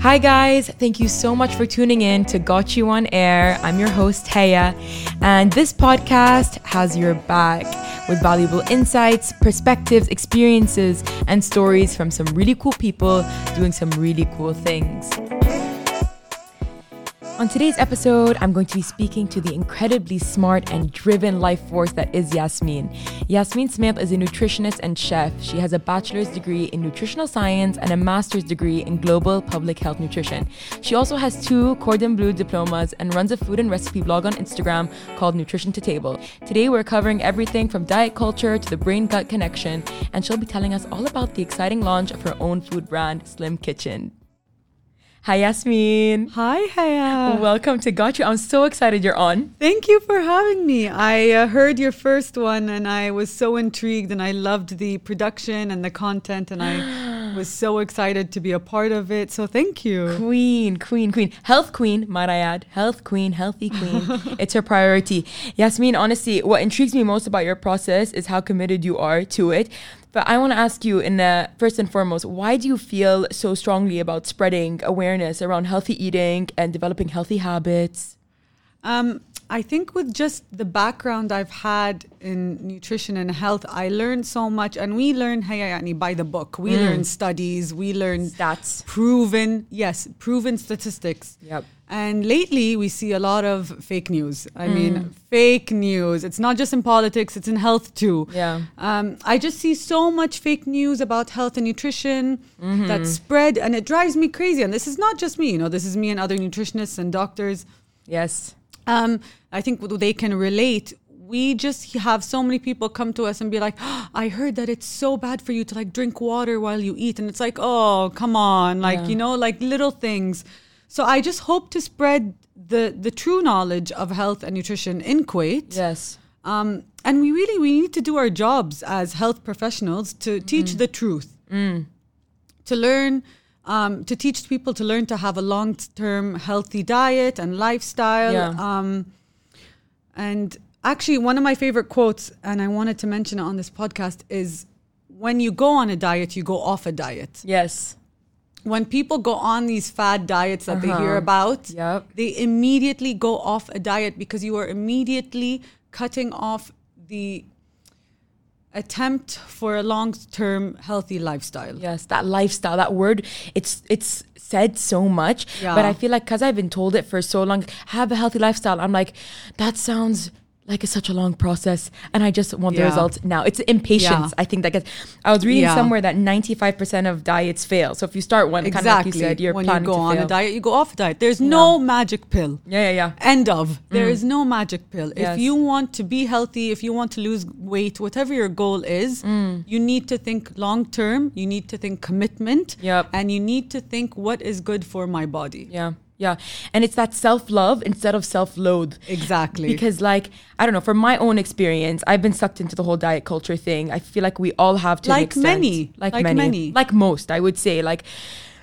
Hi, guys. Thank you so much for tuning in to Got You on Air. I'm your host, Haya, and this podcast has your back with valuable insights, perspectives, experiences, and stories from some really cool people doing some really cool things. On today's episode, I'm going to be speaking to the incredibly smart and driven life force that is Yasmeen. Yasmeen Al-Sumait is a nutritionist and chef. She has a bachelor's degree in nutritional science and a master's degree in global public health nutrition. She also has two cordon bleu diplomas and runs a food and recipe blog on Instagram called Nutrition to Table. Today, we're covering everything from diet culture to the brain gut connection, and she'll be telling us all about the exciting launch of her own food brand, Slim Kitchen. Hi, Yasmeen. Hi, Haya. Welcome to Got You. I'm so excited you're on. Thank you for having me. I uh, heard your first one and I was so intrigued and I loved the production and the content and I was so excited to be a part of it. So thank you. Queen, queen, queen. Health queen, might I add. Health queen, healthy queen. it's her priority. Yasmeen, honestly, what intrigues me most about your process is how committed you are to it. But I want to ask you, in uh, first and foremost, why do you feel so strongly about spreading awareness around healthy eating and developing healthy habits? Um, I think with just the background I've had in nutrition and health, I learned so much, and we learn hayani by the book. We Mm. learn studies, we learn Stats. proven, yes, proven statistics. Yep. And lately, we see a lot of fake news. I Mm. mean, fake news. It's not just in politics; it's in health too. Yeah. Um, I just see so much fake news about health and nutrition Mm-hmm. that spread, and it drives me crazy. And this is not just me. You know, this is me and other nutritionists and doctors. Yes. Um, I think they can relate. We just have so many people come to us and be like, "I heard that it's so bad for you to like drink water while you eat," and it's like, "Oh, come on!" Like Yeah. you know, like little things. So I just hope to spread the the true knowledge of health and nutrition in Kuwait. Yes. Um, and we really we need to do our jobs as health professionals to Mm-hmm. teach the truth, to learn, um, to teach people to learn to have a long term healthy diet and lifestyle. Yeah. Um, and actually, one of my favorite quotes, and I wanted to mention it on this podcast, is when you go on a diet, you go off a diet. Yes. When people go on these fad diets that they hear Uh-huh. about, Yep. they immediately go off a diet because you are immediately cutting off the attempt for a long-term healthy lifestyle. Yes, that lifestyle, that word, it's it's said so much, Yeah. but I feel like because I've been told it for so long, have a healthy lifestyle. I'm like, that sounds like it's such a long process, and I just want the results now. It's impatience. Yeah. I think that gets. I was reading Yeah. somewhere that 95 percent of diets fail. So if you start one, kind of like Exactly. you said, you're when you go to on fail. a diet, you go off a diet. There's no magic pill. Yeah, yeah, yeah. End of. There is no magic pill. Yes. If you want to be healthy, if you want to lose weight, whatever your goal is, Mm. you need to think long term. You need to think commitment. Yep. And you need to think what is good for my body. Yeah, yeah, and it's that self love instead of self loathe. Exactly. Because, like, I don't know, from my own experience, I've been sucked into the whole diet culture thing. I feel like we all have to. Like many. Like, Like many. many. Like most, I would say. Like,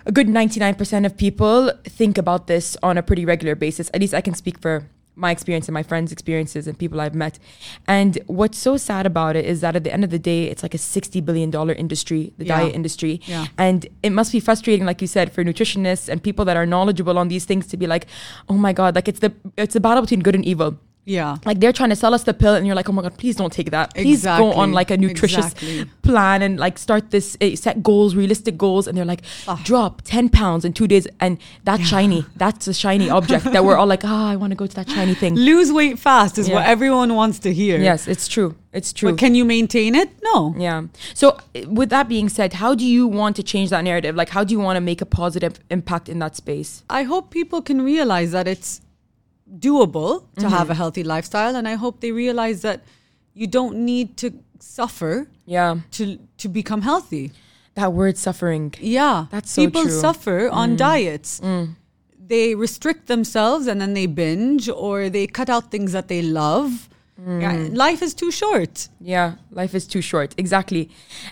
a good 99% of people think about this on a pretty regular basis. At least I can speak for my experience and my friends' experiences and people I've met. And what's so sad about it is that at the end of the day, it's like a $60 billion industry, the Yeah. diet industry. Yeah. And it must be frustrating, like you said, for nutritionists and people that are knowledgeable on these things to be like, oh my God, like it's the it's a battle between good and evil. Yeah. Like they're trying to sell us the pill, and you're like, oh my god, please don't take that. Please go on like a nutritious Exactly. plan and like start this uh, set goals, realistic goals. And they're like, drop ten pounds in two days, and that's shiny. That's a shiny object that we're all like, ah, I want to go to that shiny thing. Lose weight fast is Yeah. what everyone wants to hear. Yes, it's true. It's true. But can you maintain it? No. Yeah. So, uh, with that being said, how do you want to change that narrative? Like, how do you want to make a positive impact in that space? I hope people can realize that it's doable to Mm-hmm. have a healthy lifestyle and I hope they realize that you don't need to suffer Yeah. to to become healthy. That word suffering. Yeah. That's so people true. Mm. suffer on diets. They restrict themselves and then they binge or they cut out things that they love. Mm. Yeah, life is too short. Yeah, life is too short. Exactly.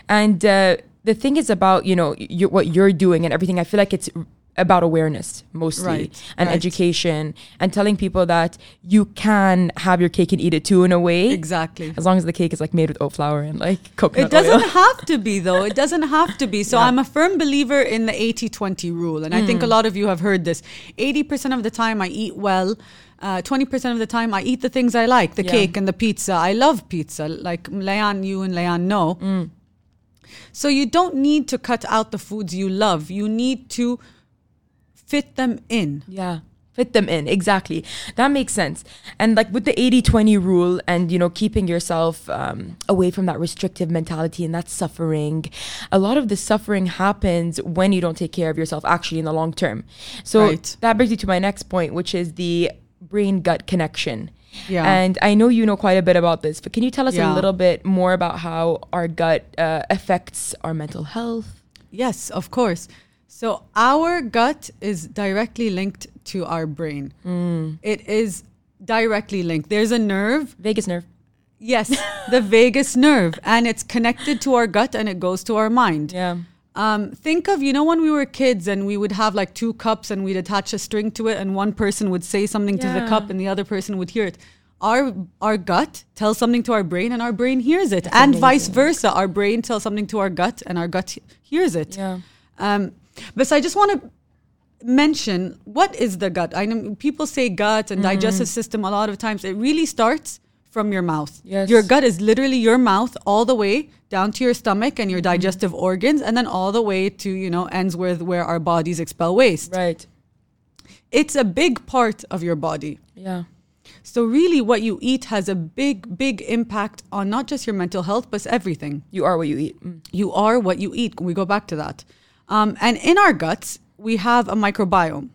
And uh, the thing is about, you know, you, what you're doing and everything, I feel like it's about awareness mostly Right, and right. education and telling people that you can have your cake and eat it too in a way Exactly. as long as the cake is like made with oat flour and like coconut It doesn't oil. have to be though. It doesn't have to be. So Yeah. I'm a firm believer in the 80-20 rule. And I think a lot of you have heard this. 80% of the time I eat well. Uh, 20% of the time I eat the things I like, the Yeah. cake and the pizza. I love pizza. Like Layan, you and Layan know. Mm. So you don't need to cut out the foods you love. You need to fit them in. Yeah. Fit them in. Exactly. That makes sense. And like with the 80 20 rule and, you know, keeping yourself um, away from that restrictive mentality and that suffering, a lot of the suffering happens when you don't take care of yourself actually in the long term. So Right. that brings me to my next point, which is the brain gut connection. Yeah. And I know you know quite a bit about this, but can you tell us Yeah. a little bit more about how our gut uh, affects our mental health? Yes, of course. So our gut is directly linked to our brain. Mm. It is directly linked. There's a nerve. Vagus nerve. Yes, the vagus nerve, and it's connected to our gut and it goes to our mind. Yeah. Um, think of, you know, when we were kids and we would have like two cups and we'd attach a string to it, and one person would say something to the cup and the other person would hear it. Our our gut tells something to our brain and our brain hears it, and vice versa. Our brain tells something to our gut and our gut he- hears it. Yeah. Um, but I just want to mention what is the gut. I know people say gut and digestive system a lot of times. It really starts from your mouth. Yes. Your gut is literally your mouth all the way down to your stomach and your digestive organs, and then all the way to you know ends with where our bodies expel waste. Right. It's a big part of your body. Yeah. So really, what you eat has a big, big impact on not just your mental health, but everything. You are what you eat. Mm. You are what you eat. We go back to that. Um, and in our guts, we have a microbiome.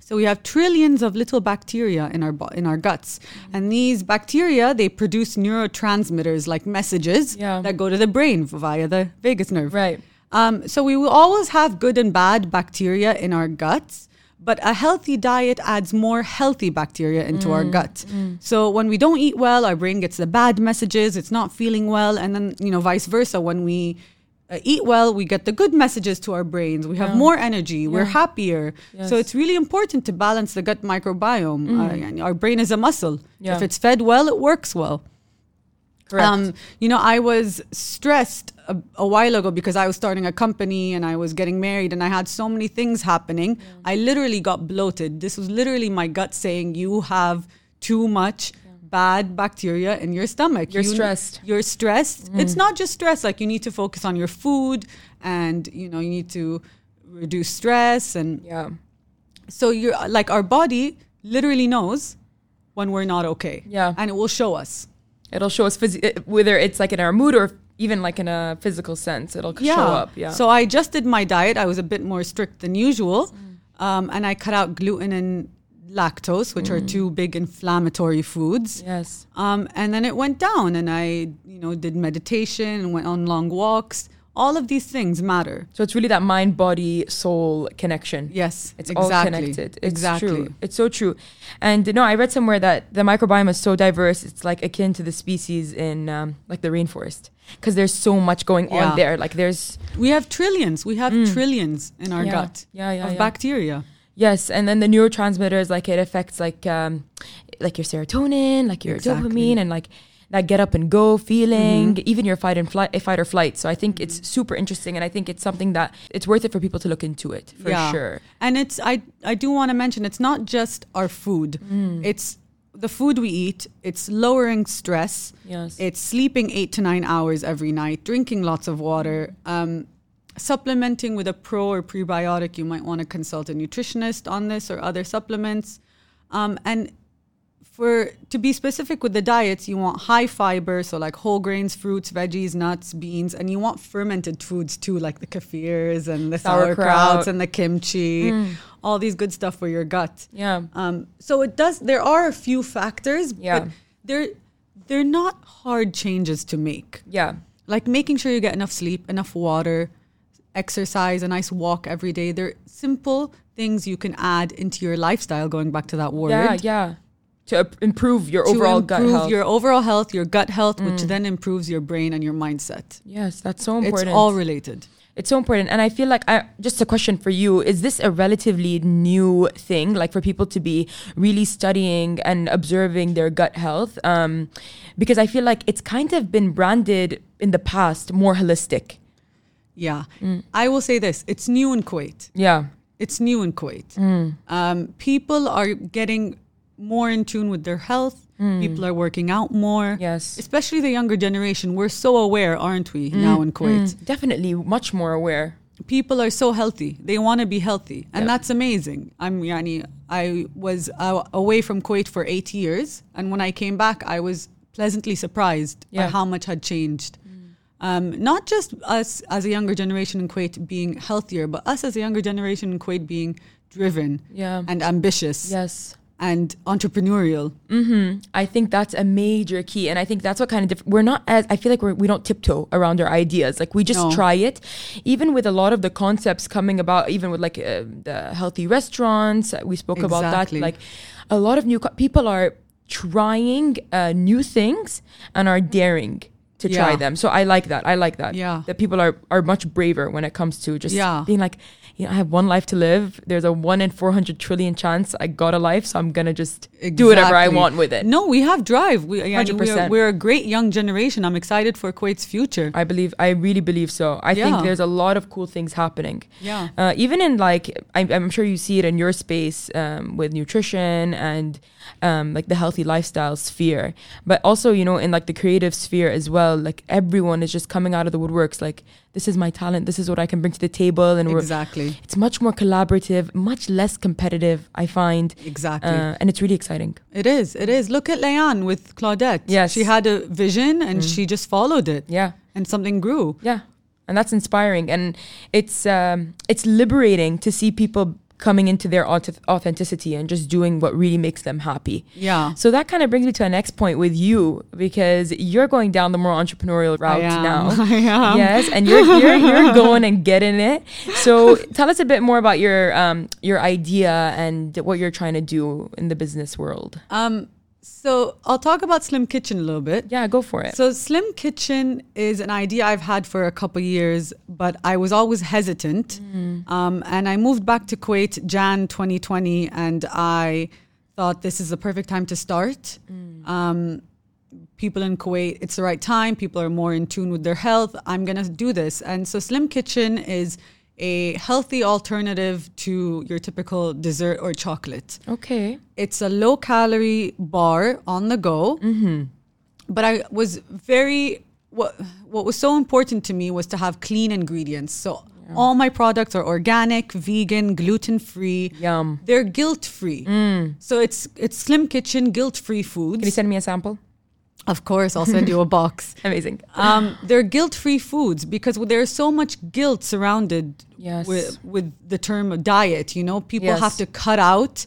So we have trillions of little bacteria in our in our guts, and these bacteria they produce neurotransmitters like messages Yeah. that go to the brain via the vagus nerve. Right. Um, so we will always have good and bad bacteria in our guts, but a healthy diet adds more healthy bacteria into our gut. So when we don't eat well, our brain gets the bad messages, it's not feeling well, and then you know vice versa. When we uh, eat well, we get the good messages to our brains. We have Yeah. more energy. We're happier. Yes. So it's really important to balance the gut microbiome. Uh, our brain is a muscle. Yeah. If it's fed well, it works well. Correct. Um, you know, I was stressed a, a while ago because I was starting a company and I was getting married and I had so many things happening. I literally got bloated. This was literally my gut saying, You have too much bad bacteria in your stomach. You're You- stressed. You're stressed. It's not just stress, like you need to focus on your food and, you know, you need to reduce stress. And yeah. so you're like, our body literally knows when we're not okay. Yeah. And it will show us. It'll show us phys- whether it's like in our mood or even like in a physical sense. It'll show up. Yeah. So I adjusted my diet. I was a bit more strict than usual. Mm. Um, and I cut out gluten and lactose, which are Mm. two big inflammatory foods. yes. Um, and then it went down and I, you know, did meditation and went on long walks. All of these things matter. So it's really that mind, body, soul connection. Yes, It's exactly. all connected. It's exactly. true. It's so true. And no, I read somewhere that the microbiome is so diverse. It's like akin to the species in um, like the rainforest because there's so much going Yeah. on there. Like there's We have trillions. We have trillions in our Mm. Yeah. gut Yeah, yeah, of yeah. bacteria. Yes, and then the neurotransmitters like it affects like um, like your serotonin, like your Exactly. dopamine, and like that get up and go feeling, Mm-hmm. even your fight and flight, fight or flight. So I think it's super interesting, and I think it's something that it's worth it for people to look into it for Yeah. sure. And it's I I do want to mention it's not just our food. Mm. It's the food we eat. It's lowering stress. Yes. It's sleeping eight to nine hours every night, drinking lots of water, um, supplementing with a pro or prebiotic. You might want to consult a nutritionist on this or other supplements. Um, and for to be specific with the diets, you want high fiber, so like whole grains, fruits, veggies, nuts, beans, and you want fermented foods too, like the kefirs and the Sauerkraut. sauerkrauts and the kimchi, all these good stuff for your gut. yeah. Um, so it does. There are a few factors, Yeah. but they're they're not hard changes to make. Yeah. Like making sure you get enough sleep, enough water, exercise, a nice walk every day. They're simple things you can add into your lifestyle. Going back to that word, Yeah, yeah. To improve your to overall improve gut health. your overall health, your gut health, which then improves your brain and your mindset. yes, that's so important. It's all related. It's so important. And I feel like I just a question for you, is this a relatively new thing like for people to be really studying and observing their gut health? Um, because I feel like it's kind of been branded in the past more holistic. Yeah. I will say this it's new in Kuwait. Yeah. It's new in Kuwait. Um, people are getting more in tune with their health. People are working out more. Yes. Especially the younger generation. We're so aware, aren't we, now in Kuwait? Mm, definitely much more aware. People are so healthy. They want to be healthy. And Yep. that's amazing. I'm yani, I was uh, away from Kuwait for eight years. And when I came back, I was pleasantly surprised by how much had changed. Um, not just us as a younger generation in Kuwait being healthier, but us as a younger generation in Kuwait being driven Yeah. and ambitious Yes. and entrepreneurial. I think that's a major key, and I think that's what kind of diff- we're not as I feel like we're, we don't tiptoe around our ideas. Like we just No. try it, even with a lot of the concepts coming about, even with like uh, the healthy restaurants uh, we spoke about that. Like a lot of new co- people are trying uh, new things and are daring to try them. So I like that. I like that. Yeah. that people are are much braver when it comes to just Yeah. being like, you know, I have one life to live. There's a one in four hundred trillion chance I got a life, so I'm gonna just do whatever I want with it. No, we have drive. We, yani, we're, we're a great young generation. I'm excited for Kuwait's future. I believe, I really believe so. I think there's a lot of cool things happening. Yeah. Uh, even in like, I'm, I'm sure you see it in your space um, with nutrition and um, like the healthy lifestyle sphere, but also, you know, in like the creative sphere as well. Like everyone is just coming out of the woodworks. Like, this is my talent. This is what I can bring to the table. And we're, Exactly. it's much more collaborative, much less competitive, I find. Exactly. Uh, and it's really exciting. it is. It is. Look at Layan with Claudette. Yes. She had a vision and she just followed it Yeah. and something grew. Yeah, and that's inspiring, and it's um, it's liberating to see people coming into their auth- authenticity and just doing what really makes them happy. Yeah. So that kind of brings me to a next point with you because you're going down the more entrepreneurial route now. I am. Yes, and you're, you're you're going and getting it. So tell us a bit more about your um your idea and what you're trying to do in the business world. Um, so I'll talk about Slim Kitchen a little bit. Yeah, go for it. So Slim Kitchen is an idea I've had for a couple years, but I was always hesitant. Um, and I moved back to Kuwait Jan 2020, and I thought this is the perfect time to start. Um, people in Kuwait, it's the right time. People are more in tune with their health. I'm gonna do this, and so Slim Kitchen is a healthy alternative to your typical dessert or chocolate. okay. It's a low calorie bar on the go. Mm-hmm. But I was very what what was so important to me was to have clean ingredients. So all my products are organic, vegan, gluten free. Yum. They're guilt free. Mm. So it's it's Slim Kitchen guilt free foods. Can you send me a sample? Of course, I'll send you a box. Amazing. Um, they're guilt-free foods because there's so much guilt surrounded Yes. with with the term diet. You know, people Yes. have to cut out,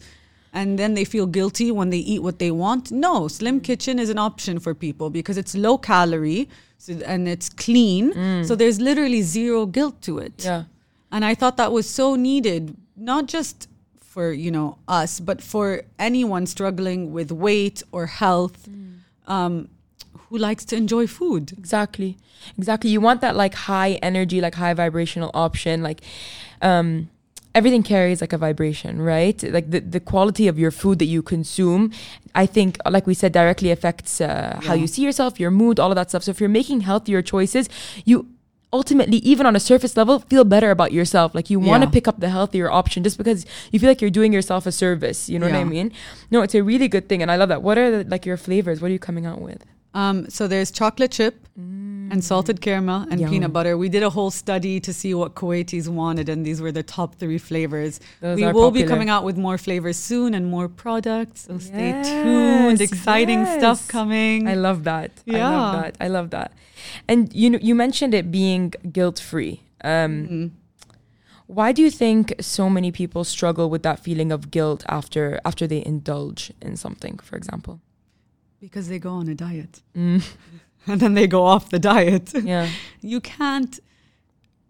and then they feel guilty when they eat what they want. No, Mm. Slim Kitchen is an option for people because it's low calorie so, and it's clean. So there's literally zero guilt to it. Mm. Yeah. And I thought that was so needed, not just for, you know, us, but for anyone struggling with weight or health um, who likes to enjoy food. Exactly. Exactly. You want that like high energy, like high vibrational option. Like um everything carries like a vibration, right? Like the, the quality of your food that you consume, I think, like we said, directly affects uh, how you see yourself, your mood, all of that stuff. So if you're making healthier choices, you ultimately, even on a surface level, feel better about yourself. Like you want to Yeah. pick up the healthier option just because you feel like you're doing yourself a service. You know what I mean? No, it's a really good thing. And I love that. What are the, like your flavors? What are you coming out with? Um, so there's chocolate chip and salted caramel and Mm. Yum. peanut butter. We did a whole study to see what Kuwaitis wanted, and these were the top three flavors. Those we will be coming out with more flavors soon and more products. So stay Yes, tuned. Exciting yes. stuff coming. I love that. Yeah. I love that. I love that. And you know, you mentioned it being guilt free. Um, Mm-hmm. Why do you think so many people struggle with that feeling of guilt after after they indulge in something, for example? Because they go on a diet Mm, and then they go off the diet. yeah, you can't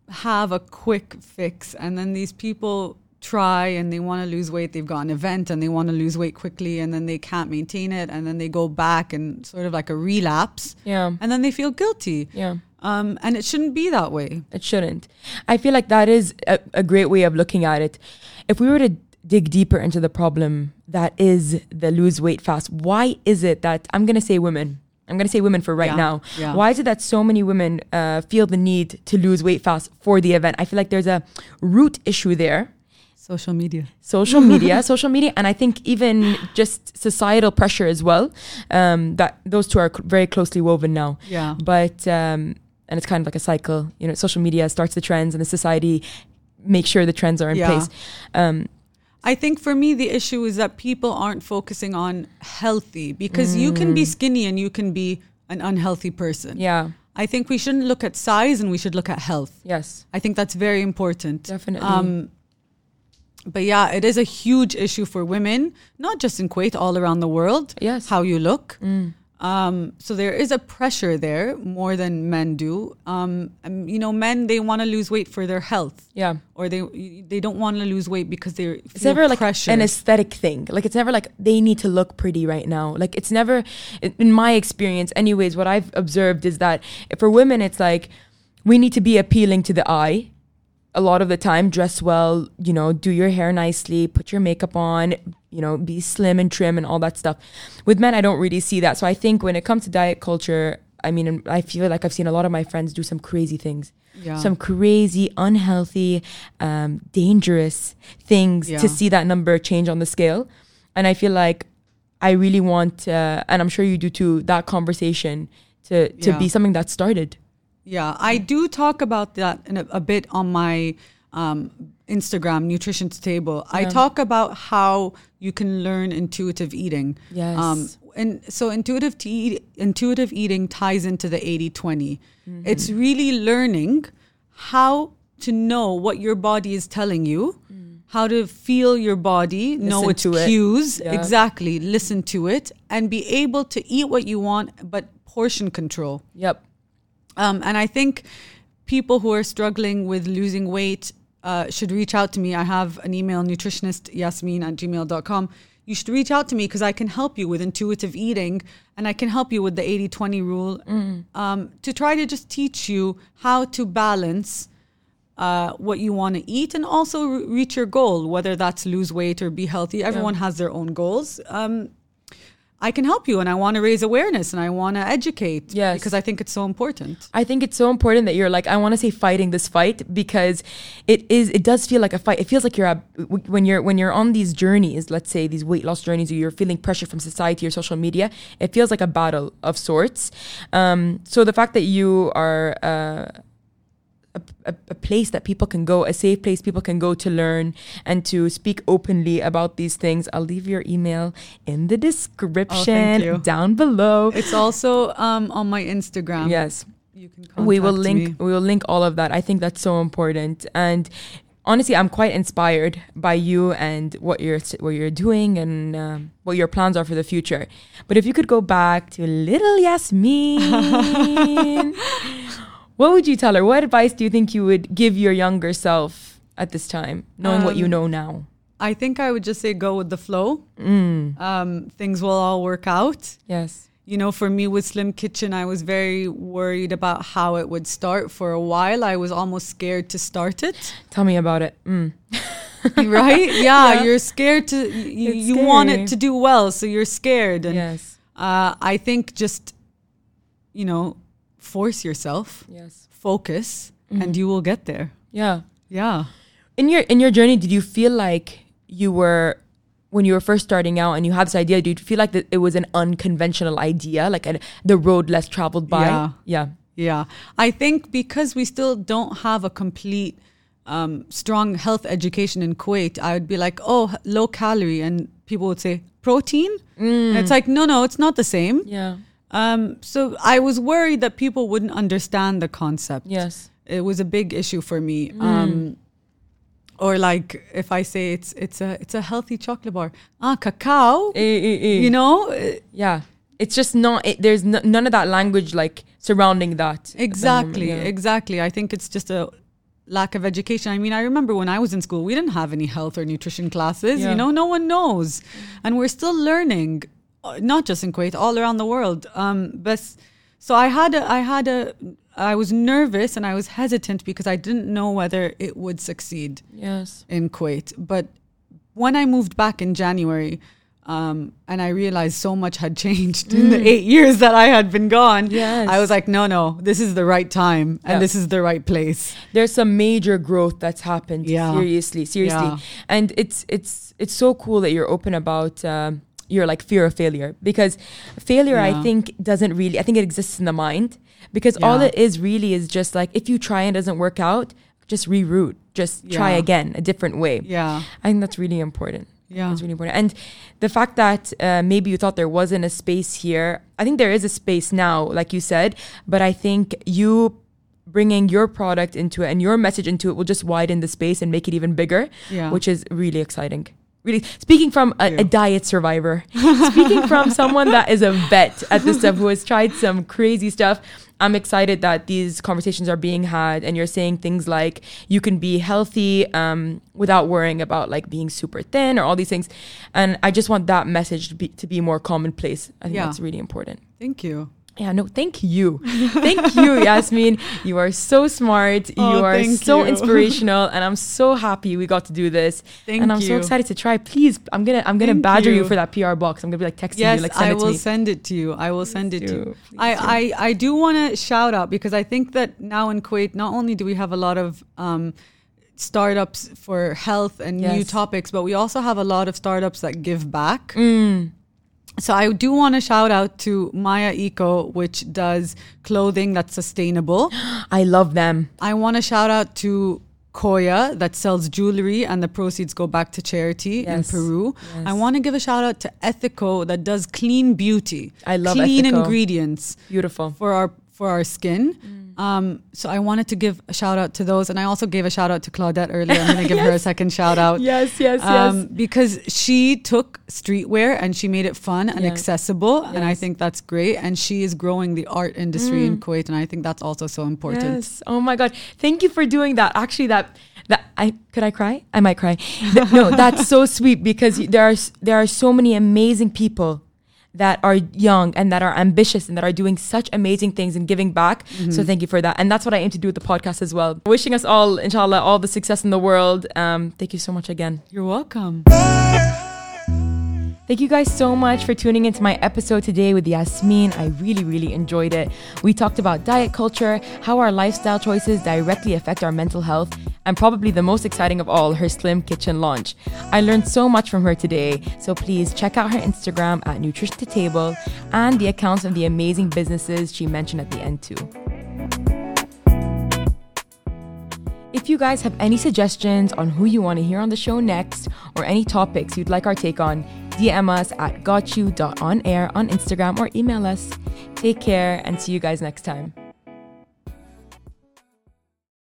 have a quick fix and then these people try and they want to lose weight they've got an event and they want to lose weight quickly and then they can't maintain it and then they go back and sort of like a relapse yeah, and then they feel guilty yeah. Um, and it shouldn't be that way. It shouldn't. I feel like that is a, a great way of looking at it. If we were to dig deeper into the problem that is the lose weight fast, why is it that I'm going to say women? I'm going to say women for right Yeah, now. yeah. Why is it that so many women uh, feel the need to lose weight fast for the event? I feel like there's a root issue there. Social media. social media, social media, and I think even just societal pressure as well. Um, that those two are cl- very closely woven now. Yeah. But um, and it's kind of like a cycle. You know, social media starts the trends, and the society makes sure the trends are in Yeah. place. Um, I think for me, the issue is that people aren't focusing on healthy because you can be skinny and you can be an unhealthy person. yeah. I think we shouldn't look at size and we should look at health. Yes. I think that's very important. Definitely. Um, but yeah, it is a huge issue for women, not just in Kuwait, all around the world. Yes. Mm. How you look. Um, so there is a pressure there more than men do. Um, and, you know, men they want to lose weight for their health, Yeah. or they they don't want to lose weight because they It's never like an aesthetic thing. Like it's never like they need to look pretty right now. Like it's never, in my experience, anyways. What I've observed is that for women, it's like we need to be appealing to the eye. A lot of the time, dress well. You know, do your hair nicely, put your makeup on. You know, be slim and trim and all that stuff. With men, I don't really see that. So I think when it comes to diet culture, I mean, I feel like I've seen a lot of my friends do some crazy things yeah. some crazy, unhealthy, um, dangerous things Yeah. to see that number change on the scale. And I feel like I really want, uh, and I'm sure you do too, that conversation to to Yeah. be something that started. Yeah, I do talk about that in a, a bit on my um, Instagram, Nutrition to Table. I talk about how you can learn intuitive eating. Yes. Um, and so intuitive to eat, intuitive eating ties into the 80-20. Mm-hmm. It's really learning how to know what your body is telling you, how to feel your body, know Mm. Its to it. cues, Yeah. exactly, listen to it, and be able to eat what you want, but portion control. Yep. Um, and I think people who are struggling with losing weight uh, should reach out to me. I have an email, nutritionist yasmeen at gmail.com. You should reach out to me because I can help you with intuitive eating and I can help you with the 80 20 rule um, to try to just teach you how to balance uh, what you want to eat and also re- reach your goal, whether that's lose weight or be healthy. Everyone has their own goals. Um, I can help you and I want to raise awareness and I want to educate Yes. because I think it's so important. I think it's so important that you're like I want to say fighting this fight because it is it does feel like a fight. It feels like you're a, when you're when you're on these journeys, let's say these weight loss journeys, or you're feeling pressure from society or social media. It feels like a battle of sorts. Um, so the fact that you are uh, a, a, place that people can go, a safe place people can go to learn and to speak openly about these things. I'll leave your email in the description you. down below. It's also um, on my Instagram. Yes You can we will link me. we will link all of that i think that's so important and honestly i'm quite inspired by you and what you're what you're doing and um, what your plans are for the future but if you could go back to little yasmeen what would you tell her what advice do you think you would give your younger self at this time knowing what you Um, know now I think I would just say go with the flow. mm. Um, things will all work out. yes You know, for me with Slim Kitchen, I was very worried about how it would start. For a while, I was almost scared to start it. tell me about it mm. right? Yeah, Yeah. you're scared to. You, you want it to do well, so you're scared. And yes uh, I think just, you know, force yourself, yes focus, Mm-hmm. and you will get there. yeah Yeah. in your in your journey did you feel like you were when you were first starting out and you had this idea did you feel like that it was an unconventional idea like a, the road less traveled by Yeah. yeah Yeah. I think because we still don't have a complete um, strong health education in Kuwait, I would be like, oh, low calorie. And people would say, protein? And it's like, no, no, it's not the same. yeah Um, so I was worried that people wouldn't understand the concept. yes It was a big issue for me. Um, or like if I say it's it's a it's a healthy chocolate bar, ah, cacao, Eh, eh, eh. you know, yeah it's just not it, there's n- none of that language like surrounding that at the moment, Exactly, yeah. exactly. I think it's just a lack of education. I mean, I remember when I was in school, we didn't have any health or nutrition classes. Yeah. You know, no one knows, and we're still learning, not just in Kuwait, all around the world. Um, but so I had a, I had a, I was nervous and I was hesitant because I didn't know whether it would succeed Yes. in Kuwait. But when I moved back in January, um, and I realized so much had changed in the eight years that I had been gone. Mm. Yes. I was like, no, no, this is the right time and Yeah. this is the right place. there's some major growth that's happened Yeah. seriously seriously Yeah. and it's it's it's so cool that you're open about um, your like fear of failure because failure i think doesn't really i think it exists in the mind because all it is really is just like if you try and it doesn't work out just reroute just try again a different way Yeah. i think that's really important Yeah. it's really important. And the fact that uh, maybe you thought there wasn't a space here, I think there is a space now, like you said. But I think you bringing your product into it and your message into it will just widen the space and make it even bigger, Yeah. which is really exciting. Really, speaking from a, a diet survivor, speaking from someone that is a vet at this stuff who has tried some crazy stuff, I'm excited that these conversations are being had and you're saying things like you can be healthy um, without worrying about like being super thin or all these things. And I just want that message to be, to be more commonplace. I think Yeah. that's really important. Thank you. Yeah, no, thank you. Thank you, Yasmeen. You are so smart. Oh, you are so you. inspirational and I'm so happy we got to do this. Thank you. and I'm so excited to try. Please, I'm going to I'm going to badger you. you. for that PR box. I'm going to be like texting Yes, you like send I it to will me. send it to you. I will send it to you. Please I, do. I, I do want to shout out because I think that now in Kuwait, not only do we have a lot of um, startups for health and new topics, but we also have a lot of startups that give back. Mm. So I do want to shout out to Maya Eco, which does clothing that's sustainable. I love them. I want to shout out to Coya that sells jewelry and the proceeds go back to charity in Peru. Yes. I want to give a shout out to Etheco that does clean beauty. I love clean Etheco. ingredients Beautiful. for our for our skin. Mm. Um, so I wanted to give a shout out to those, and I also gave a shout out to Claudette earlier. I'm going to give her a second shout out. Yes, yes, Um, yes. because she took streetwear and she made it fun and Yes. accessible, and I Mm. think that's great. And she is growing the art industry in Kuwait, and I think that's also so important. Yes. Oh my God. Thank you for doing that. Actually, that that I could I cry? I might cry. No, that's so sweet because there are there are so many amazing people that are young and that are ambitious and that are doing such amazing things and giving back. Mm-hmm. So thank you for that. And that's what I aim to do with the podcast as well. Wishing us all, inshallah, all the success in the world. Um, thank you so much again. You're welcome. Thank you guys so much for tuning into my episode today with Yasmeen. I really, really enjoyed it. We talked about diet culture, how our lifestyle choices directly affect our mental health, and probably the most exciting of all, her slim kitchen launch. I learned so much from her today, so please check out her Instagram at Nutrition to Table and the accounts of the amazing businesses she mentioned at the end too. If you guys have any suggestions on who you want to hear on the show next or any topics you'd like our take on, DM us at gotyou.onair on Instagram or email us. Take care and see you guys next time.